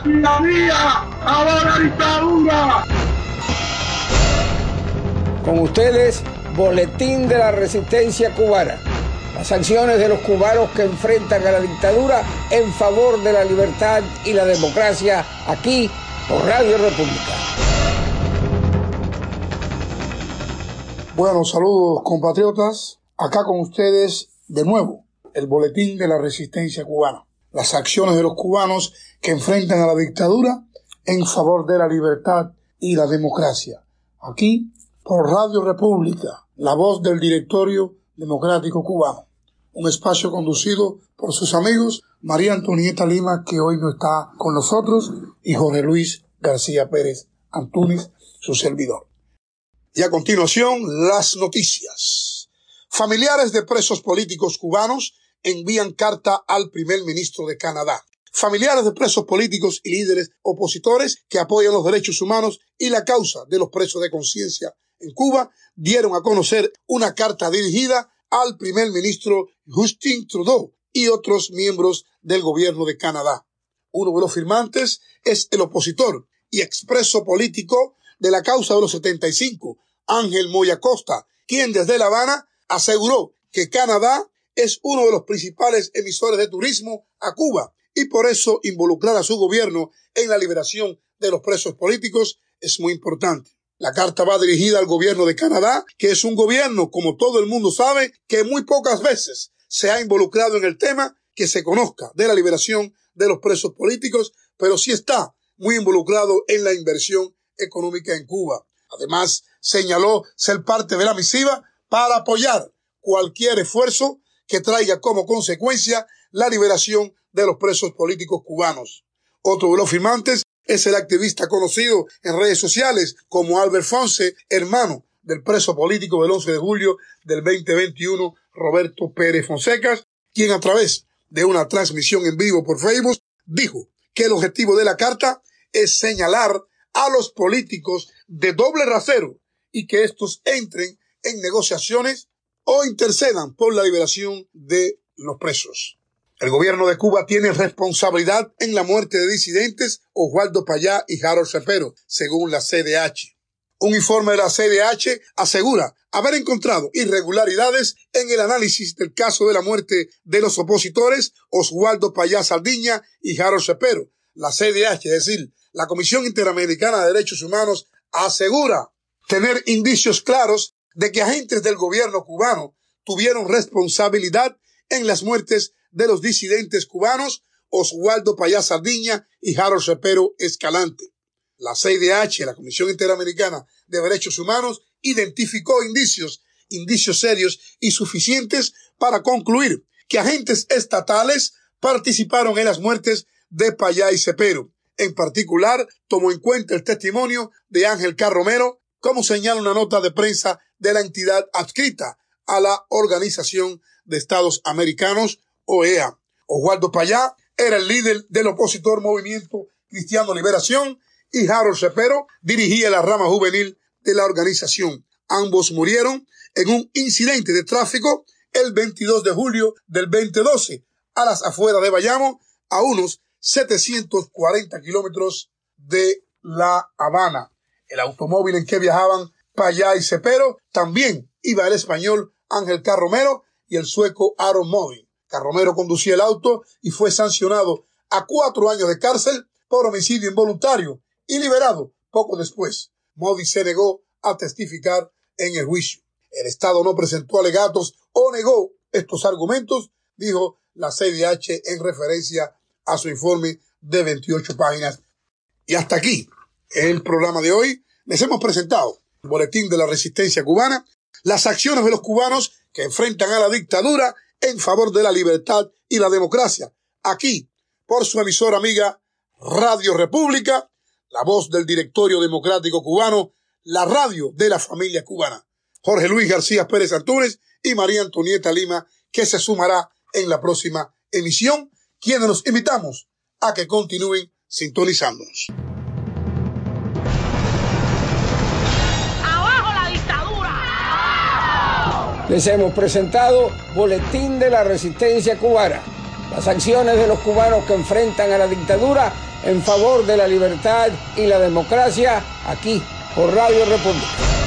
la tiranía, a la dictadura. Con ustedes, Boletín de la Resistencia Cubana. Las sanciones de los cubanos que enfrentan a la dictadura en favor de la libertad y la democracia aquí por Radio República. Bueno, saludos compatriotas. Acá con ustedes de nuevo el boletín de la resistencia cubana. Las acciones de los cubanos que enfrentan a la dictadura en favor de la libertad y la democracia. Aquí por Radio República, la voz del Directorio Democrático Cubano. Un espacio conducido por sus amigos María Antonieta Lima, que hoy no está con nosotros, y Jorge Luis García Pérez Antúnez, su servidor. Y a continuación, las noticias. Familiares de presos políticos cubanos envían carta al primer ministro de Canadá. Familiares de presos políticos y líderes opositores que apoyan los derechos humanos y la causa de los presos de conciencia en Cuba dieron a conocer una carta dirigida al primer ministro Justin Trudeau y otros miembros del gobierno de Canadá. Uno de los firmantes es el opositor y expreso político de la causa de los 75, Ángel Moya Costa, quien desde La Habana aseguró que Canadá es uno de los principales emisores de turismo a Cuba y por eso involucrar a su gobierno en la liberación de los presos políticos es muy importante. La carta va dirigida al gobierno de Canadá, que es un gobierno, como todo el mundo sabe, que muy pocas veces se ha involucrado en el tema que se conozca de la liberación de los presos políticos, pero sí está muy involucrado en la inversión económica en Cuba. Además, señaló ser parte de la misiva para apoyar cualquier esfuerzo que traiga como consecuencia la liberación de los presos políticos cubanos. Otro de los firmantes es el activista conocido en redes sociales como Albert Fonse, hermano del preso político del 11 de julio del 2021, Roberto Pérez Fonsecas, quien a través de una transmisión en vivo por Facebook dijo que el objetivo de la carta es señalar a los políticos de doble rasero y que estos entren en negociaciones o intercedan por la liberación de los presos. El gobierno de Cuba tiene responsabilidad en la muerte de disidentes Osvaldo Payá y Harold Cepero, según la CDH. Un informe de la CDH asegura haber encontrado irregularidades en el análisis del caso de la muerte de los opositores Osvaldo Payá Saldiña y Harold Cepero. La CDH, es decir, la Comisión Interamericana de Derechos Humanos, asegura tener indicios claros de que agentes del gobierno cubano tuvieron responsabilidad en las muertes de los disidentes cubanos Oswaldo Payá Sardiña y Harold Cepero Escalante. La CIDH, la Comisión Interamericana de Derechos Humanos, identificó indicios, indicios serios y suficientes para concluir que agentes estatales participaron en las muertes de Payá y Cepero. En particular, tomó en cuenta el testimonio de Ángel Carromero, como señala una nota de prensa de la entidad adscrita a la Organización de Estados Americanos, OEA. Oswaldo Payá era el líder del opositor Movimiento Cristiano Liberación y Harold Cepero dirigía la rama juvenil de la organización. Ambos murieron en un incidente de tráfico el 22 de julio del 2012 a las afueras de Bayamo, a unos 740 kilómetros de La Habana. El automóvil en que viajaban Payá y Cepero, también iba el español Ángel Carromero y el sueco Aaron Moy. Carromero conducía el auto y fue sancionado a cuatro años de cárcel por homicidio involuntario y liberado poco después. Modi se negó a testificar en el juicio. El Estado no presentó alegatos o negó estos argumentos, dijo la CDH en referencia a su informe de 28 páginas. Y hasta aquí el programa de hoy. Les hemos presentado Boletín de la Resistencia Cubana, las acciones de los cubanos que enfrentan a la dictadura en favor de la libertad y la democracia. Aquí, por su emisora amiga Radio República, la voz del Directorio Democrático Cubano, la radio de la familia cubana. Jorge Luis García Pérez Antúnez y María Antonieta Lima, que se sumará en la próxima emisión, quienes nos invitamos a que continúen sintonizándonos. Les hemos presentado Boletín de la Resistencia Cubana. las acciones de los cubanos que enfrentan a la dictadura en favor de la libertad y la democracia aquí por Radio República.